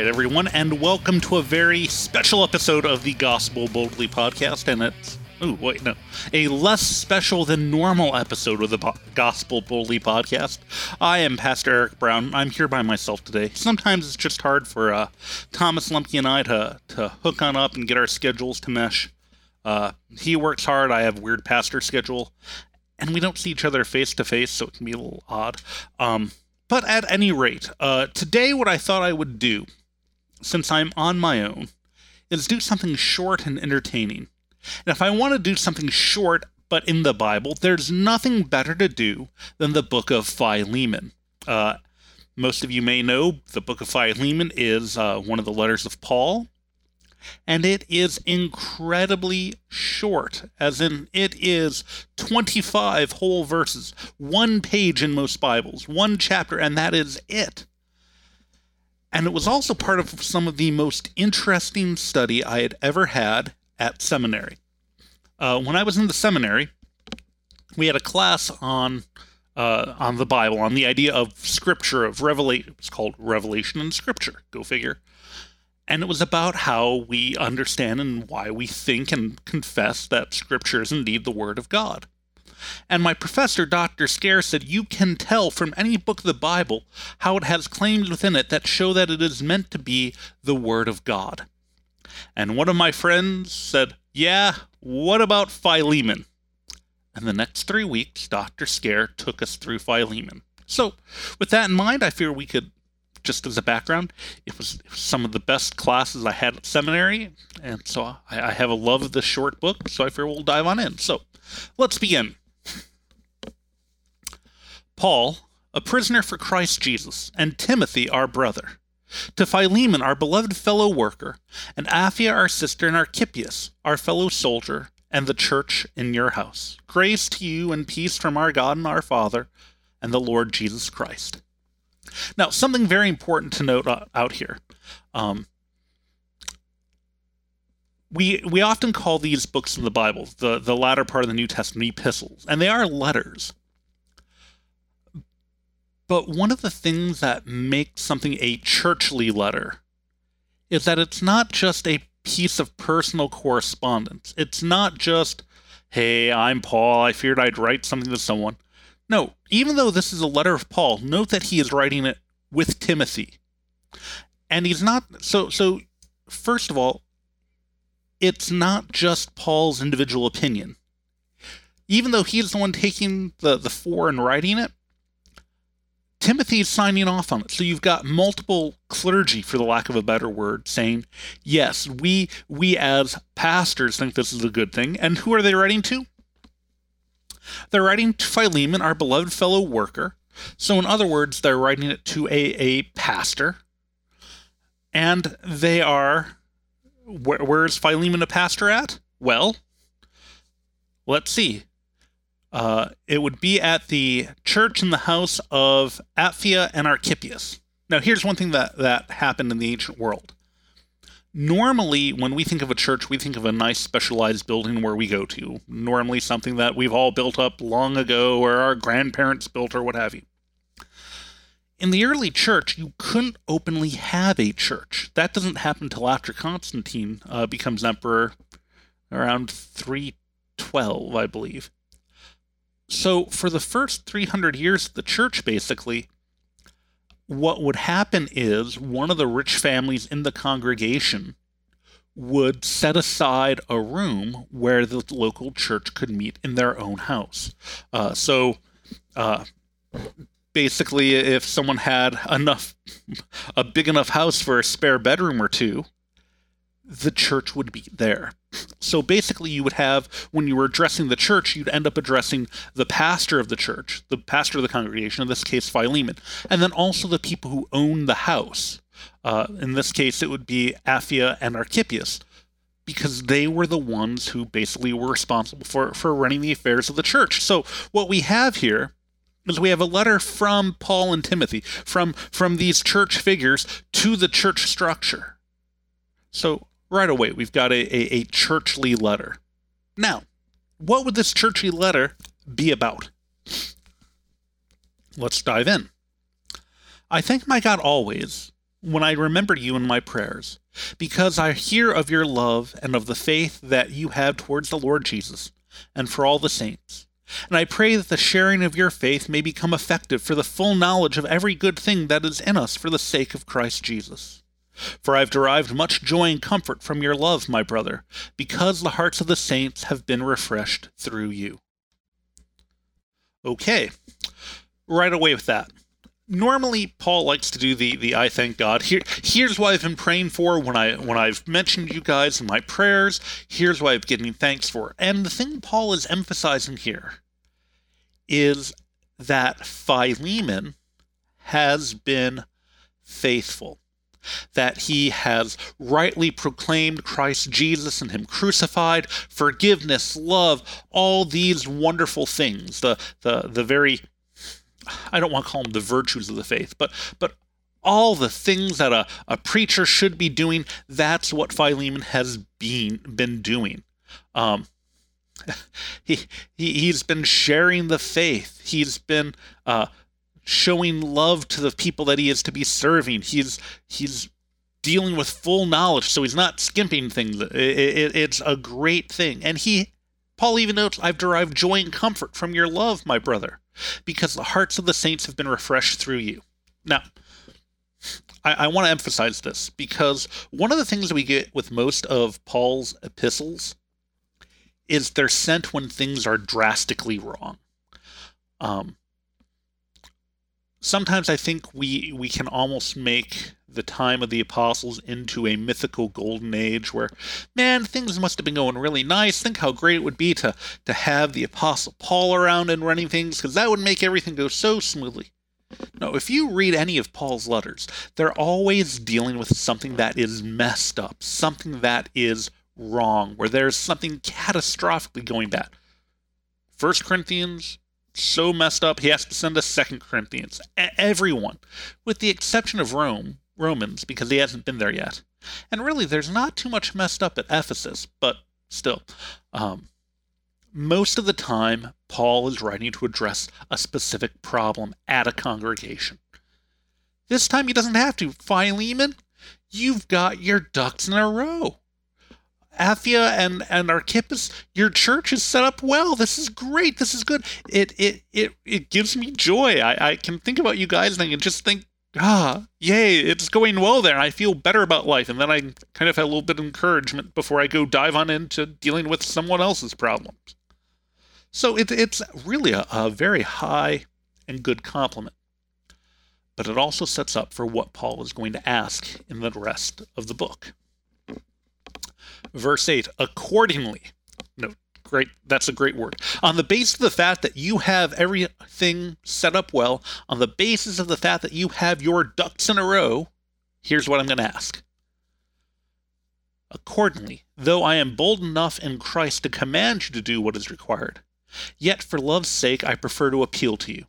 Right, everyone, and welcome to a very special episode of the Gospeled Boldly podcast. And it's, oh, wait, no, a less special than normal episode of the Gospeled Boldly podcast. I am Pastor Eric Brown. I'm here by myself today. Sometimes it's just hard for uh, Thomas Lumpke and I to, to hook on up and get our schedules to mesh. Uh, he works hard. I have weird pastor schedule, and we don't see each other face to face, so it can be a little odd. Um, but at any rate, uh, today what I thought I would do, since I'm on my own, is do something short and entertaining. And if I want to do something short but in the Bible, there's nothing better to do than the book of Philemon. Uh, most of you may know the book of Philemon is uh, one of the letters of Paul, and it is incredibly short, as in it is 25 whole verses, one page in most Bibles, one chapter, and that is it. And it was also part of some of the most interesting study I had ever had at seminary. Uh, when I was in the seminary, we had a class on uh, on the Bible, on the idea of Scripture, of Revelation. It's called Revelation and Scripture. Go figure and it was about how we understand and why we think and confess that Scripture is indeed the Word of God. And my professor, Dr. Scaer, said you can tell from any book of the Bible how it has claims within it that show that it is meant to be the Word of God. And one of my friends said, Yeah, what about Philemon? And the next three weeks, Dr. Scaer took us through Philemon. So, with that in mind, I fear we could just as a background, it was, some of the best classes I had at seminary, and so I, I have a love of this short book, so I fear we'll dive on in. So let's begin. Paul, a prisoner for Christ Jesus, and Timothy, our brother, to Philemon, our beloved fellow worker, and Apphia, our sister, and Archippus, our fellow soldier, and the church in your house. Grace to you and peace from our God and our Father, and the Lord Jesus Christ. Now, something very important to note uh, out here. Um, we we often call these books in the Bible, the, the latter part of the New Testament, epistles, and they are letters. But one of the things that makes something a churchly letter is that it's not just a piece of personal correspondence. It's not just, hey, I'm Paul, I feared I'd write something to someone. No, even though this is a letter of Paul, note that he is writing it with Timothy. And he's not so so first of all, it's not just Paul's individual opinion. Even though he's the one taking the, the four and writing it, Timothy's signing off on it. So you've got multiple clergy, for the lack of a better word, saying, yes, we we as pastors think this is a good thing. And who are they writing to? They're writing to Philemon, our beloved fellow worker. So, in other words, they're writing it to a, a pastor. And they are. Where, where's Philemon a pastor at? Well, let's see. Uh, it would be at the church in the house of Apphia and Archippus. Now, here's one thing that, that happened in the ancient world. Normally when we think of a church we think of a nice specialized building where we go to. Normally something that we've all built up long ago or our grandparents built or what have you. In the early church you couldn't openly have a church. That doesn't happen until after constantine uh, becomes emperor around 312 i believe so for the first 300 years of the church basically what would happen is one of the rich families in the congregation would set aside a room where the local church could meet in their own house. Uh, so, uh, basically, if someone had enough, a big enough house for a spare bedroom or two, the church would be there. So basically, you would have, when you were addressing the church, you'd end up addressing the pastor of the church, the pastor of the congregation, in this case, Philemon, and then also the people who own the house. Uh, in this case, it would be Apphia and Archippus, because they were the ones who basically were responsible for, for running the affairs of the church. So what we have here is we have a letter from Paul and Timothy, from, from these church figures to the church structure. So right away, we've got a, a, a churchly letter. Now, what would this churchly letter be about? Let's dive in. I thank my God always, when I remember you in my prayers, because I hear of your love and of the faith that you have towards the Lord Jesus and for all the saints. And I pray that the sharing of your faith may become effective for the full knowledge of every good thing that is in us for the sake of Christ Jesus. For I have derived much joy and comfort from your love, my brother, because the hearts of the saints have been refreshed through you. Okay, right away with that normally Paul likes to do the the I thank God. Here here's what I've been praying for when I when I've mentioned you guys in my prayers. Here's what I've given thanks for. And the thing Paul is emphasizing here is that Philemon has been faithful. That he has rightly proclaimed Christ Jesus and him crucified, forgiveness, love, all these wonderful things, the the the very I don't want to call them the virtues of the faith, but but all the things that a, a preacher should be doing, that's what Philemon has been been doing. Um, he, he he's been sharing the faith. He's been uh, showing love to the people that he is to be serving. He's he's dealing with full knowledge, so he's not skimping things. It, it, it's a great thing, and he Paul even notes, I've derived joy and comfort from your love, my brother, because the hearts of the saints have been refreshed through you. Now, I, I want to emphasize this because one of the things we get with most of Paul's epistles is they're sent when things are drastically wrong. Um, sometimes I think we we can almost make the time of the apostles into a mythical golden age where man things must have been going really nice. Think how great it would be to to have the apostle paul around and running things because that would make everything go so smoothly. No if you read any of paul's letters they're always dealing with something that is messed up something that is wrong where there's something catastrophically going bad. First corinthians so messed up, he has to send us Second Corinthians. Everyone, with the exception of Rome, Romans, because he hasn't been there yet. And really, there's not too much messed up at Ephesus, but still. Um, most of the time, Paul is writing to address a specific problem at a congregation. This time, he doesn't have to. Philemon, you've got your ducks in a row. Apphia and and Archippus, your church is set up well. This is great. This is good. It it it it gives me joy. I, I can think about you guys and I can just think, ah, yay, it's going well there. I feel better about life. And then I kind of have a little bit of encouragement before I go dive on into dealing with someone else's problems. So it, it's really a, a very high and good compliment. But it also sets up for what Paul is going to ask in the rest of the book. Verse 8, accordingly. No, great. That's a great word. On the basis of the fact that you have everything set up well, on the basis of the fact that you have your ducks in a row, here's what I'm going to ask. Accordingly, though I am bold enough in Christ to command you to do what is required, yet for love's sake I prefer to appeal to you.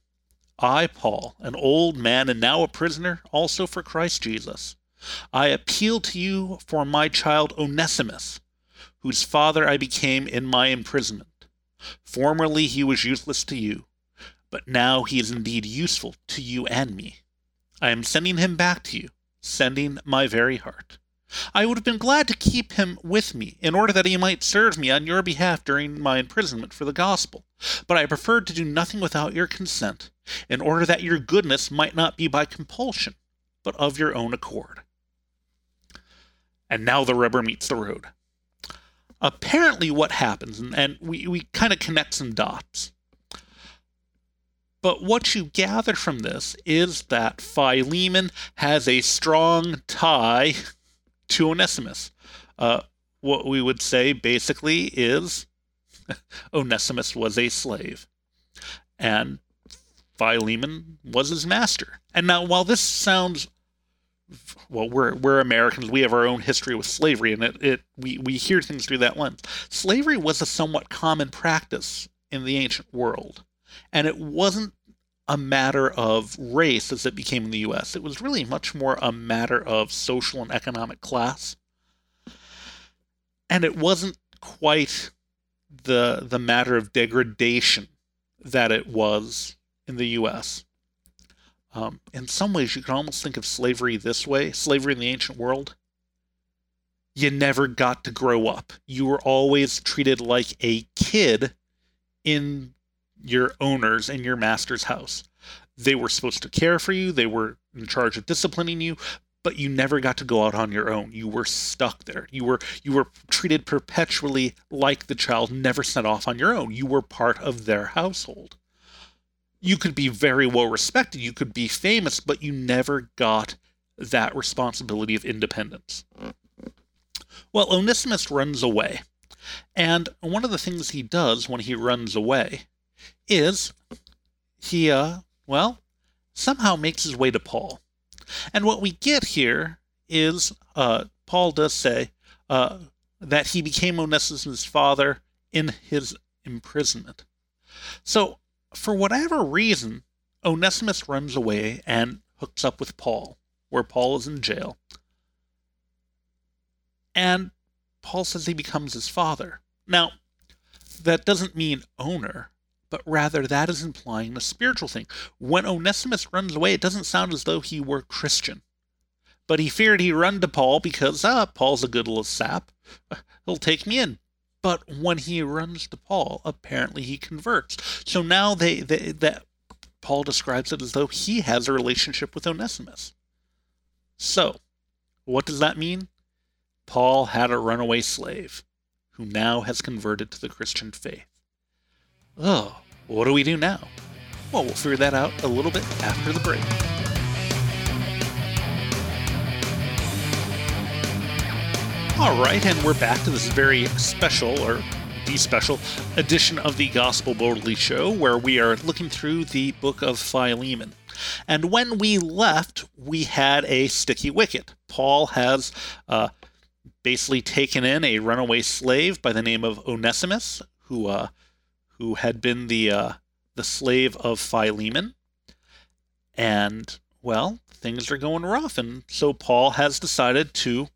I, Paul, an old man and now a prisoner, also for Christ Jesus I appeal to you for my child Onesimus, whose father I became in my imprisonment. Formerly he was useless to you, but now he is indeed useful to you and me. I am sending him back to you, sending my very heart. I would have been glad to keep him with me, in order that he might serve me on your behalf during my imprisonment for the gospel. But I preferred to do nothing without your consent, in order that your goodness might not be by compulsion, but of your own accord and now the rubber meets the road. Apparently, what happens, and, we, we kind of connect some dots. But what you gather from this is that Philemon has a strong tie to Onesimus. Uh, what we would say basically is Onesimus was a slave, and Philemon was his master. And now, while this sounds well, we're we're Americans. We have our own history with slavery, and it, it we we hear things through that lens. Slavery was a somewhat common practice in the ancient world, and it wasn't a matter of race as it became in the U.S. It was really much more a matter of social and economic class, and it wasn't quite the the matter of degradation that it was in the U.S. Um, in some ways, you can almost think of slavery this way slavery in the ancient world. You never got to grow up. You were always treated like a kid in your owner's and your master's house. They were supposed to care for you, they were in charge of disciplining you, but you never got to go out on your own. You were stuck there. You were you were treated perpetually like the child, never set off on your own. You were part of their household. You could be very well respected, you could be famous, but you never got that responsibility of independence. Well, Onesimus runs away. And one of the things he does when he runs away is he, uh, well, somehow makes his way to Paul. And what we get here is uh, Paul does say uh, that he became Onesimus' father in his imprisonment. So, for whatever reason, Onesimus runs away and hooks up with Paul, where Paul is in jail. And Paul says he becomes his father. Now, that doesn't mean owner, but rather that is implying a spiritual thing. When Onesimus runs away, it doesn't sound as though he were Christian. But he feared he'd run to Paul because, ah, Paul's a good little sap. He'll take me in. But when he runs to Paul, apparently he converts. So now they, they that Paul describes it as though he has a relationship with Onesimus. So, what does that mean? Paul had a runaway slave who now has converted to the Christian faith. Oh, what do we do now? Well, we'll figure that out a little bit after the break. All right, and we're back to this very special, or the special, edition of the Gospeled Boldly Show, where we are looking through the book of Philemon. And when we left, we had a sticky wicket. Paul has uh, basically taken in a runaway slave by the name of Onesimus, who uh, who had been the uh, the slave of Philemon, and well, things are going rough, and so Paul has decided to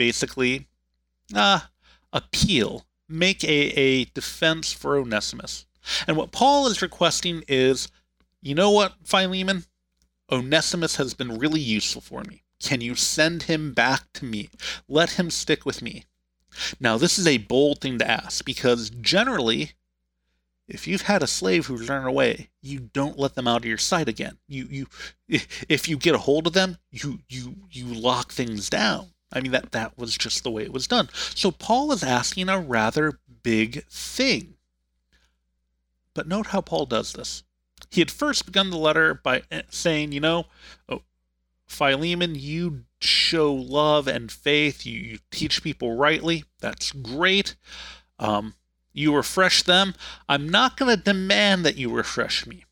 basically uh, appeal, make a, a defense for Onesimus. And what Paul is requesting is, you know what, Philemon? Onesimus has been really useful for me. Can you send him back to me? Let him stick with me. Now, this is a bold thing to ask because generally, if you've had a slave who's run away, you don't let them out of your sight again. You, you, if you get a hold of them, you, you, you lock things down. I mean that that was just the way it was done. So Paul is asking a rather big thing. But note how Paul does this. He had first begun the letter by eh, saying, you know, oh, Philemon, you show love and faith. You, you teach people rightly. That's great. Um, you refresh them. I'm not going to demand that you refresh me.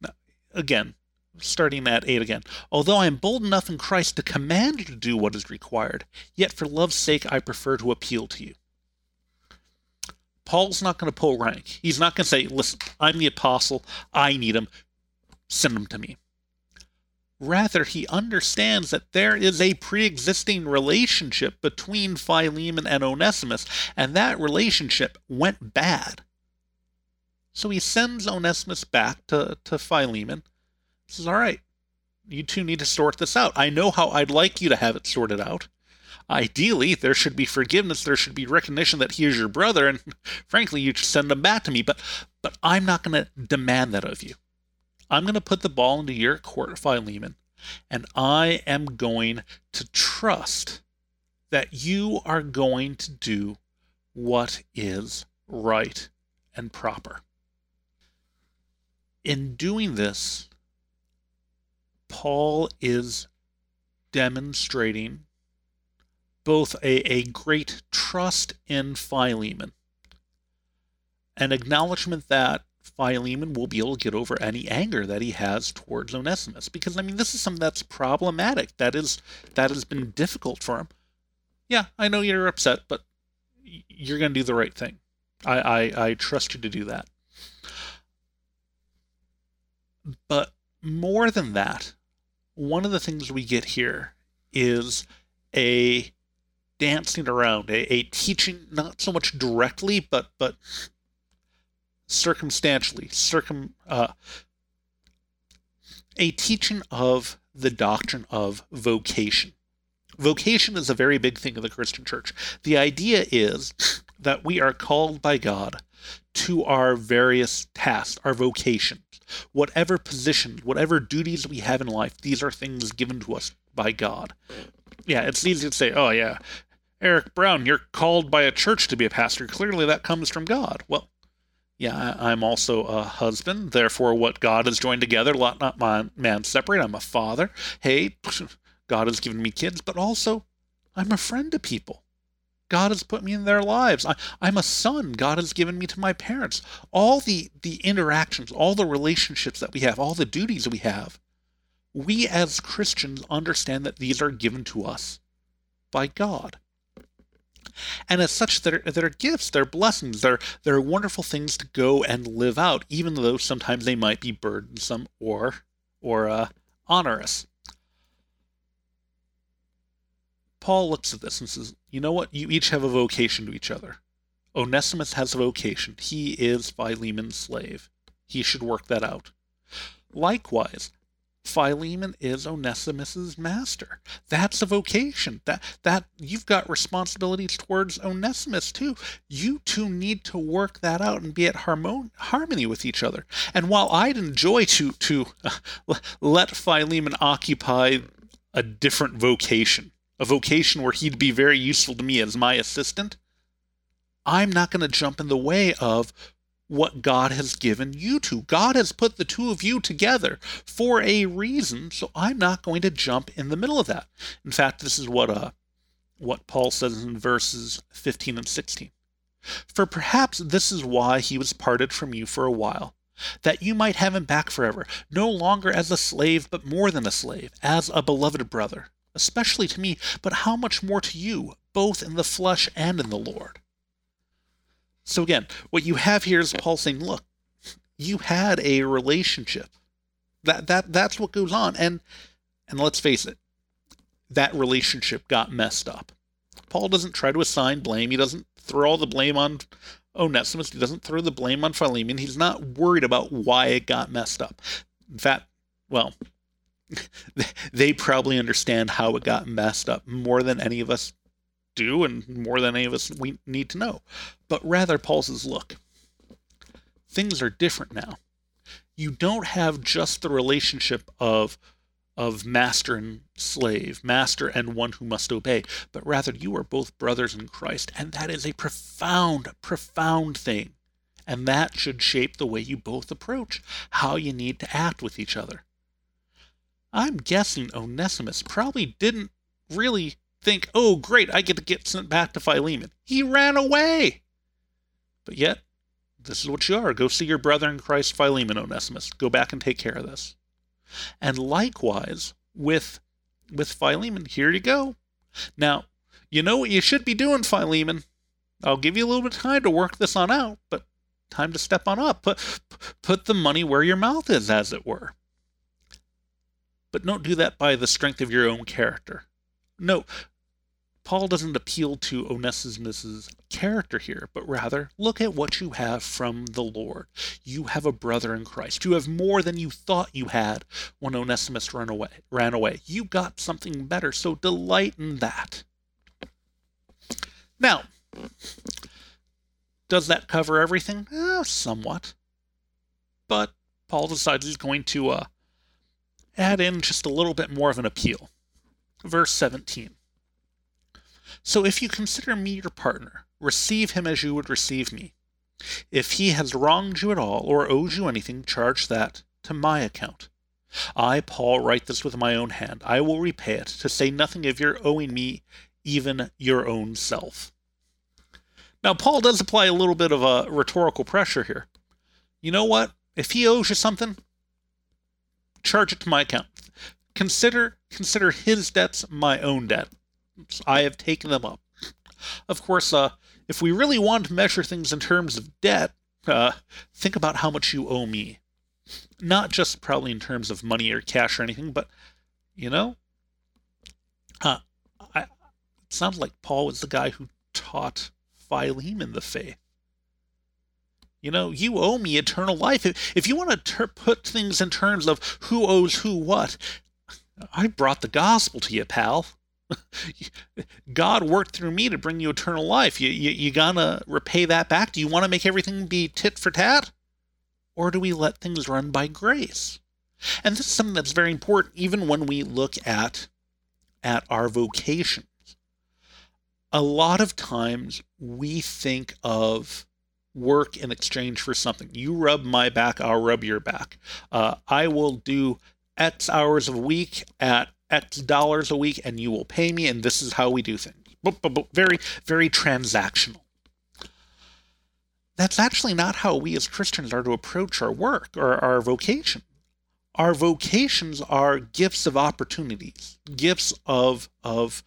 Now, again, starting at 8 again. Although I am bold enough in Christ to command you to do what is required, yet for love's sake I prefer to appeal to you. Paul's not going to pull rank. He's not going to say, listen, I'm the apostle. I need him. Send him to me. Rather, he understands that there is a pre existing relationship between Philemon and Onesimus, and that relationship went bad. So he sends Onesimus back to, to Philemon. He says, All right, you two need to sort this out. I know how I'd like you to have it sorted out. Ideally, there should be forgiveness, there should be recognition that he is your brother, and frankly, you should send him back to me, but but I'm not going to demand that of you. I'm going to put the ball into your court, Philemon, and I am going to trust that you are going to do what is right and proper. In doing this, Paul is demonstrating both a, a great trust in Philemon, an acknowledgement that Philemon will be able to get over any anger that he has towards Onesimus. Because I mean, this is something that's problematic. That is that has been difficult for him. Yeah, I know you're upset, but you're going to do the right thing. I, I I trust you to do that. But more than that, one of the things we get here is a dancing around, a, a teaching, not so much directly, but but circumstantially, circum, uh, a teaching of the doctrine of vocation. Vocation is a very big thing in the Christian church. The idea is that we are called by God to our various tasks, our vocations, whatever positions, whatever duties we have in life, these are things given to us by God. Yeah, it's easy to say, oh, yeah, Eric Brown, you're called by a church to be a pastor. Clearly that comes from God. Well, yeah, I'm also a husband. Therefore, what God has joined together, let not man separate. I'm a father. Hey, God has given me kids, but also I'm a friend to people. God has put me in their lives. I, am a son. God has given me to my parents. All the, the interactions, all the relationships that we have, all the duties we have, we as Christians understand that these are given to us by God. And as such, they're, they're gifts, they're blessings, they're, they're wonderful things to go and live out, even though sometimes they might be burdensome or, or uh, onerous. Paul looks at this and says, You know what? You each have a vocation to each other. Onesimus has a vocation. He is Philemon's slave. He should work that out. Likewise, Philemon is Onesimus's master. That's a vocation. That that you've got responsibilities towards Onesimus too. You two need to work that out and be at harmon- harmony with each other. And while I'd enjoy to to uh, let Philemon occupy a different vocation, a vocation where he'd be very useful to me as my assistant, I'm not going to jump in the way of what God has given you to. God has put the two of you together for a reason, so I'm not going to jump in the middle of that. In fact, this is what uh what Paul says in verses 15 and 16. For perhaps this is why he was parted from you for a while, that you might have him back forever, no longer as a slave, but more than a slave, as a beloved brother especially to me, but how much more to you, both in the flesh and in the Lord? So again, what you have here is Paul saying, look, you had a relationship. That that that's what goes on. And and let's face it, that relationship got messed up. Paul doesn't try to assign blame. He doesn't throw all the blame on Onesimus. He doesn't throw the blame on Philemon. He's not worried about why it got messed up. In fact, well, they probably understand how it got messed up more than any of us do and more than any of us we need to know. But rather, Paul says, look, things are different now. You don't have just the relationship of of master and slave, master and one who must obey, but rather you are both brothers in Christ, and that is a profound, profound thing. And that should shape the way you both approach how you need to act with each other. I'm guessing Onesimus probably didn't really think, oh, great, I get to get sent back to Philemon. He ran away. But yet, this is what you are. Go see your brother in Christ, Philemon, Onesimus. Go back and take care of this. And likewise, with with Philemon, here you go. Now, you know what you should be doing, Philemon. I'll give you a little bit of time to work this on out, but time to step on up. Put put the money where your mouth is, as it were. But don't do that by the strength of your own character. No, Paul doesn't appeal to Onesimus's character here, but rather look at what you have from the Lord. You have a brother in Christ. You have more than you thought you had when Onesimus ran away. Ran away. You got something better, so delight in that. Now, does that cover everything? Eh, somewhat. But Paul decides he's going to uh, add in just a little bit more of an appeal. Verse 17. So if you consider me your partner, receive him as you would receive me. If he has wronged you at all, or owes you anything, charge that to my account. I, Paul, write this with my own hand. I will repay it, to say nothing of your owing me even your own self. Now, Paul does apply a little bit of a rhetorical pressure here. You know what? If he owes you something, charge it to my account. Consider consider his debts my own debt. I have taken them up. Of course, uh, if we really want to measure things in terms of debt, uh, think about how much you owe me. Not just probably in terms of money or cash or anything, but you know, uh, I, it sounds like Paul was the guy who taught Philemon the faith. You know, you owe me eternal life. If, you want to ter- put things in terms of who owes who what, I brought the gospel to you, pal. God worked through me to bring you eternal life. You, you, you gonna repay that back? Do you want to make everything be tit for tat? Or do we let things run by grace? And this is something that's very important even when we look at, at our vocations. A lot of times we think of work in exchange for something. You rub my back, I'll rub your back. Uh, I will do X hours a week at X dollars a week, and you will pay me, and this is how we do things. Very, very transactional. That's actually not how we as Christians are to approach our work or our vocation. Our vocations are gifts of opportunities, gifts of, of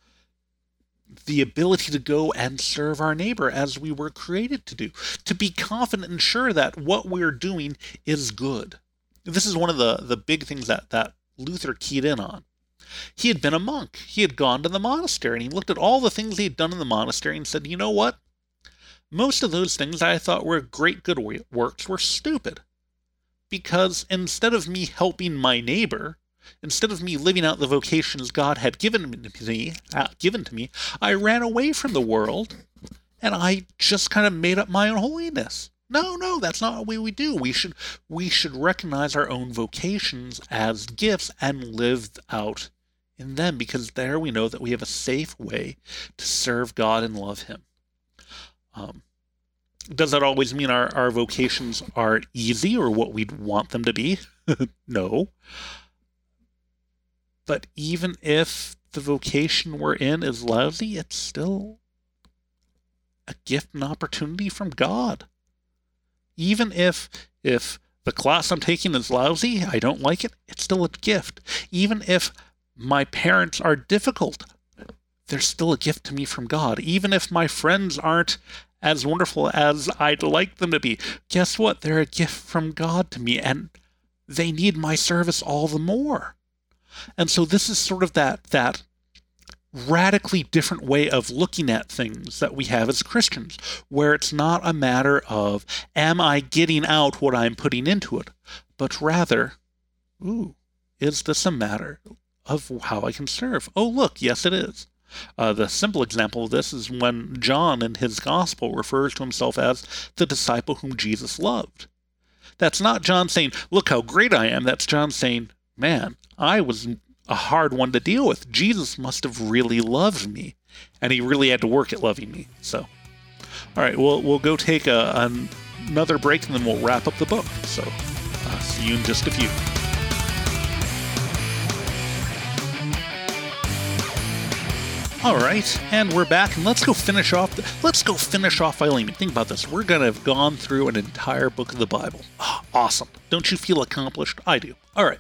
the ability to go and serve our neighbor as we were created to do, to be confident and sure that what we're doing is good. This is one of the, the big things that, that Luther keyed in on. He had been a monk. He had gone to the monastery and he looked at all the things he had done in the monastery and said, you know what? Most of those things I thought were great good works were stupid. Because instead of me helping my neighbor, Instead of me living out the vocations God had given me, uh, given to me, I ran away from the world and I just kind of made up my own holiness. No, no, that's not what we do. We should we should recognize our own vocations as gifts and live out in them because there we know that we have a safe way to serve God and love Him. Um, does that always mean our, our vocations are easy or what we'd want them to be? no. But even if the vocation we're in is lousy, it's still a gift and opportunity from God. Even if if the class I'm taking is lousy, I don't like it, it's still a gift. Even if my parents are difficult, they're still a gift to me from God. Even if my friends aren't as wonderful as I'd like them to be, guess what? They're a gift from God to me, and they need my service all the more. And so this is sort of that that radically different way of looking at things that we have as Christians, where it's not a matter of am I getting out what I'm putting into it, but rather, ooh, is this a matter of how I can serve? Oh, look, yes, it is. Uh, the simple example of this is when John in his gospel refers to himself as the disciple whom Jesus loved. That's not John saying, Look how great I am. That's John saying, Man, I was a hard one to deal with. Jesus must have really loved me, and he really had to work at loving me. So, all right, we'll we'll go take a, an, another break, and then we'll wrap up the book. So, uh, see you in just a few. All right, and we're back, and let's go finish off. The, let's go finish off Philemon. Think about this: we're gonna have gone through an entire book of the Bible. Oh, awesome! Don't you feel accomplished? I do. All right.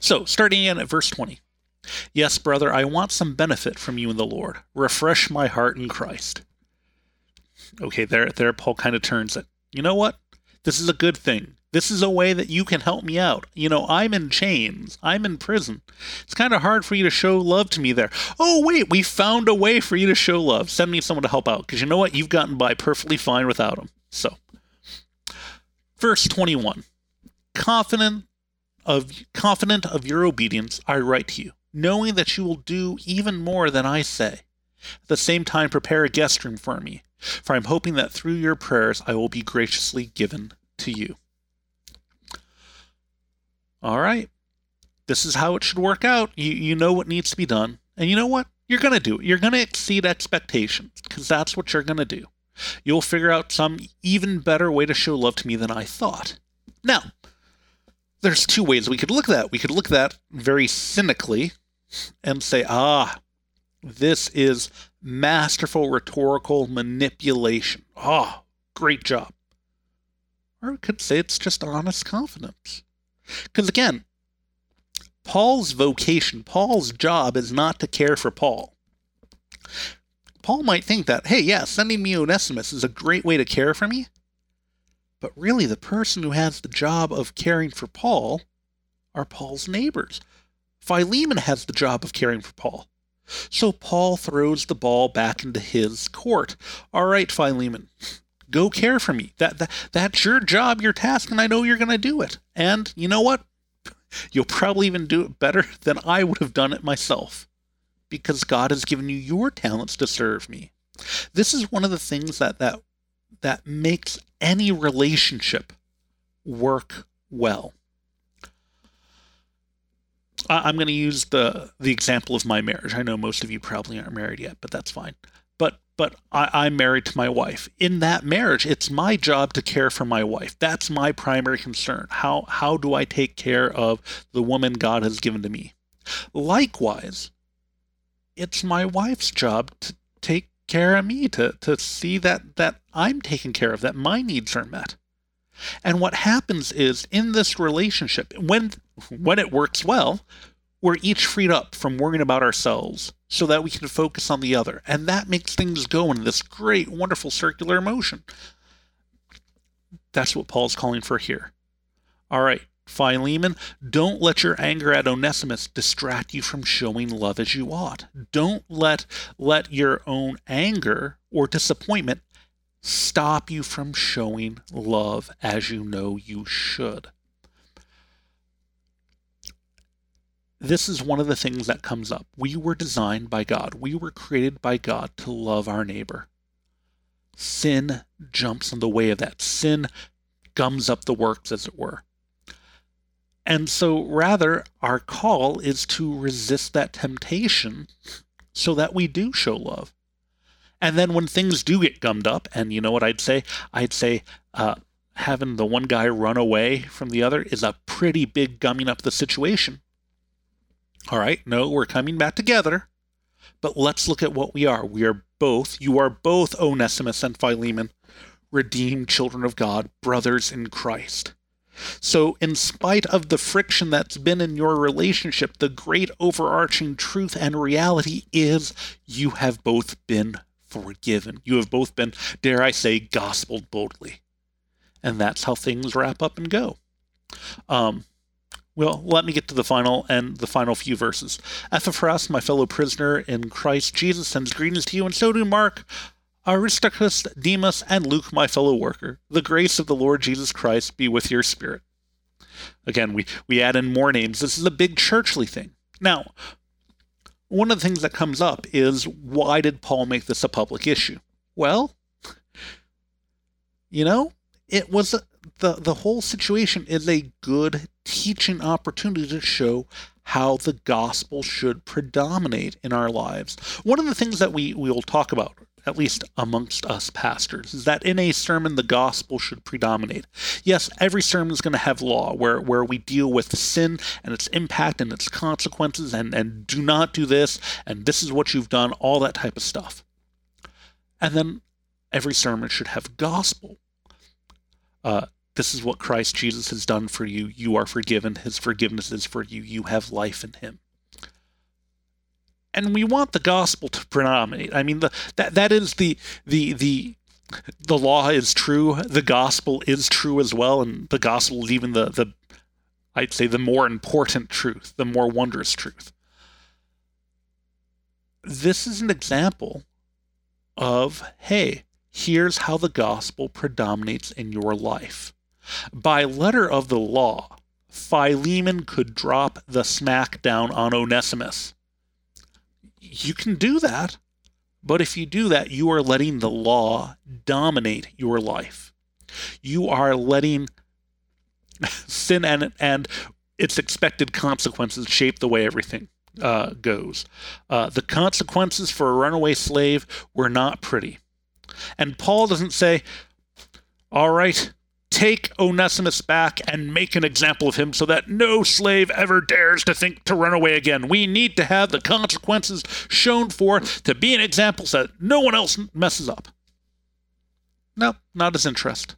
So, starting in at verse 20. Yes, brother, I want some benefit from you in the Lord. Refresh my heart in Christ. Okay, there, there Paul kind of turns it. You know what? This is a good thing. This is a way that you can help me out. You know, I'm in chains. I'm in prison. It's kind of hard for you to show love to me there. Oh, wait, we found a way for you to show love. Send me someone to help out. Because you know what? You've gotten by perfectly fine without them. So, verse 21 Confident of confident of your obedience, I write to you, knowing that you will do even more than I say. At the same time, prepare a guest room for me, for I'm hoping that through your prayers I will be graciously given to you. All right. This is how it should work out. You, you know what needs to be done. And you know what? You're going to do it. You're going to exceed expectations because that's what you're going to do. You'll figure out some even better way to show love to me than I thought. Now, there's two ways we could look at that. We could look at that very cynically and say, ah, this is masterful rhetorical manipulation. Ah, oh, great job. Or we could say it's just honest confidence. Because again, Paul's vocation, Paul's job is not to care for Paul. Paul might think that, hey, yeah, sending me Onesimus is a great way to care for me, but really, the person who has the job of caring for Paul are Paul's neighbors. Philemon has the job of caring for Paul. So Paul throws the ball back into his court. All right, Philemon, Go care for me. That, that that's your job, your task, and I know you're going to do it. And you know what? You'll probably even do it better than I would have done it myself because God has given you your talents to serve me. This is one of the things that that that makes any relationship work well. I'm going to use the the example of my marriage. I know most of you probably aren't married yet, but that's fine. But but I, am married to my wife. In that marriage, it's my job to care for my wife. That's my primary concern. How how do I take care of the woman God has given to me? Likewise, it's my wife's job to take care of me, to, to see that, that I'm taken care of, that my needs are met. And what happens is in this relationship, when when it works well, we're each freed up from worrying about ourselves so that we can focus on the other. And that makes things go in this great, wonderful circular motion. That's what Paul's calling for here. All right, Philemon, don't let your anger at Onesimus distract you from showing love as you ought. Don't let let your own anger or disappointment stop you from showing love as you know you should. This is one of the things that comes up. We were designed by God. We were created by God to love our neighbor. Sin jumps in the way of that. Sin gums up the works, as it were. And so, rather, our call is to resist that temptation so that we do show love. And then when things do get gummed up, and you know what I'd say? I'd say uh, having the one guy run away from the other is a pretty big gumming up the situation. All right, no, we're coming back together, but let's look at what we are. We are both, you are both Onesimus and Philemon, redeemed children of God, brothers in Christ. So, in spite of the friction that's been in your relationship, the great overarching truth and reality is you have both been forgiven. You have both been, dare I say, gospeled boldly. And that's how things wrap up and go. Um, well, let me get to the final and the final few verses. Epaphras, my fellow prisoner in Christ Jesus, sends greetings to you, and so do Mark, Aristarchus, Demas, and Luke, my fellow worker. The grace of the Lord Jesus Christ be with your spirit. Again, we, we add in more names. This is a big churchly thing. Now, one of the things that comes up is why did Paul make this a public issue? Well, you know, it was the the whole situation is a good teaching opportunity to show how the gospel should predominate in our lives. One of the things that we we will talk about at least amongst us pastors, is that in a sermon the gospel should predominate. Yes, every sermon is going to have law where, where we deal with sin and its impact and its consequences and, and do not do this and this is what you've done, all that type of stuff. And then every sermon should have gospel. Uh, this is what Christ Jesus has done for you. You are forgiven. His forgiveness is for you. You have life in him and we want the gospel to predominate. I mean, the, that that is the the the the law is true. The gospel is true as well, and the gospel is even the the I'd say the more important truth, the more wondrous truth. This is an example of hey, here's how the gospel predominates in your life. By letter of the law, Philemon could drop the smackdown on Onesimus you can do that. But if you do that, you are letting the law dominate your life. You are letting sin and, and its expected consequences shape the way everything uh, goes. Uh, the consequences for a runaway slave were not pretty. And Paul doesn't say, all right, take Onesimus back and make an example of him so that no slave ever dares to think to run away again. We need to have the consequences shown forth to be an example so that no one else messes up. No, not his interest.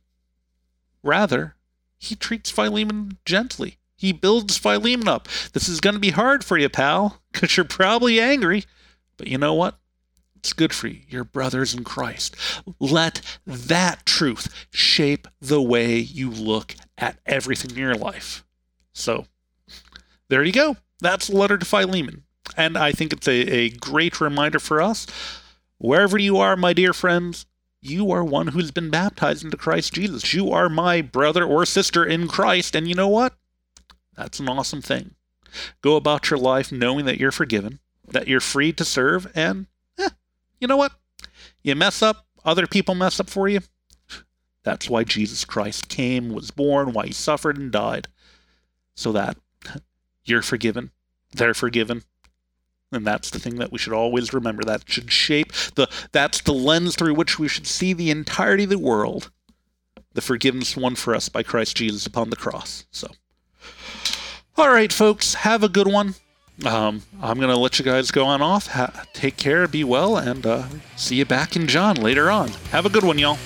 Rather, he treats Philemon gently. He builds Philemon up. This is going to be hard for you, pal, because you're probably angry. But you know what? It's good for you. Your brothers in Christ. Let that truth shape the way you look at everything in your life. So, there you go. That's the letter to Philemon. And I think it's a, a great reminder for us. Wherever you are, my dear friends, you are one who's been baptized into Christ Jesus. You are my brother or sister in Christ. And you know what? That's an awesome thing. Go about your life knowing that you're forgiven, that you're free to serve, and you know what? You mess up, other people mess up for you. That's why Jesus Christ came, was born, why he suffered and died, so that you're forgiven, they're forgiven, and that's the thing that we should always remember. That should shape the that's the lens through which we should see the entirety of the world. The forgiveness won for us by Christ Jesus upon the cross. So all right, folks, have a good one. Um, I'm going to let you guys go on off. Ha- take care, be well, and uh, see you back in John later on. Have a good one, y'all.